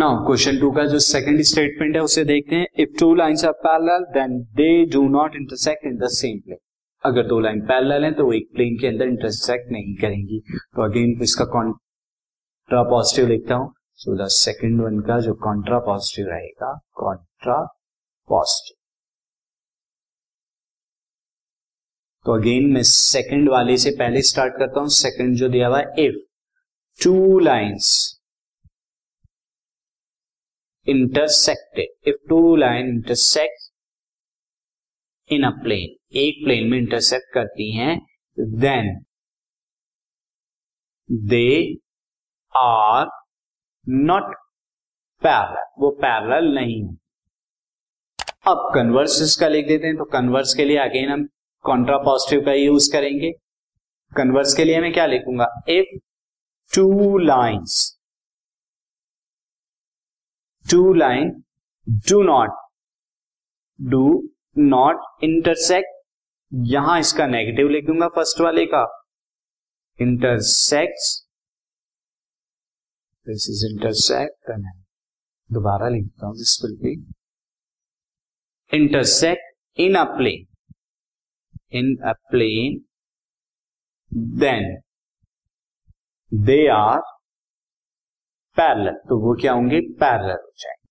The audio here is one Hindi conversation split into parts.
नाउ क्वेश्चन टू का जो सेकंड स्टेटमेंट है, उसे देखते हैं। If two lines are parallel then they do not intersect in the same plane अगर दो लाइन पैरेलल हैं तो वो एक प्लेन के अंदर इंटरसेक्ट नहीं करेंगी। तो अगेन इसका कॉन्ट्रा पॉजिटिव लिखता हूँ। सो द सेकंड वन का जो कॉन्ट्रा पॉजिटिव रहेगा कॉन्ट्रा पॉजिटिव तो अगेन मैं सेकंड वाले से पहले स्टार्ट करता हूँ। सेकंड जो दिया हुआ है if two lines intersected if two line intersect in a plane एक प्लेन में इंटरसेक्ट करती हैं then they are not parallel वो पैरल नहीं है. अब कन्वर्स इसका लिख देते हैं तो कन्वर्स के लिए अगेन हम कॉन्ट्रा पॉजिटिव का यूज़ करेंगे. कन्वर्स के लिए मैं क्या लिखूँगा? If two lines two line do not do not intersect यहाँ इसका नेगेटिव लिख दूँगा फ़र्स्ट वाले का। इंटरसेक्ट दिस इज़ इंटरसेक्ट दोबारा लिखता हूँ this will be intersect in a plane in a plane then they are parallel तो वो क्या होंगे? पैरेलल हो जाएँगे।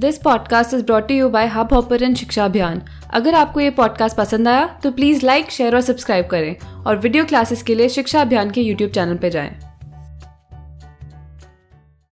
This podcast is brought you by Hubhopper शिक्षा अभियान अगर आपको ये पॉडकास्ट पसंद आया तो प्लीज़ लाइक शेयर और सब्सक्राइब करें और वीडियो क्लासेस के लिए शिक्षा अभियान के यूट्यूब चैनल पर जाएँ।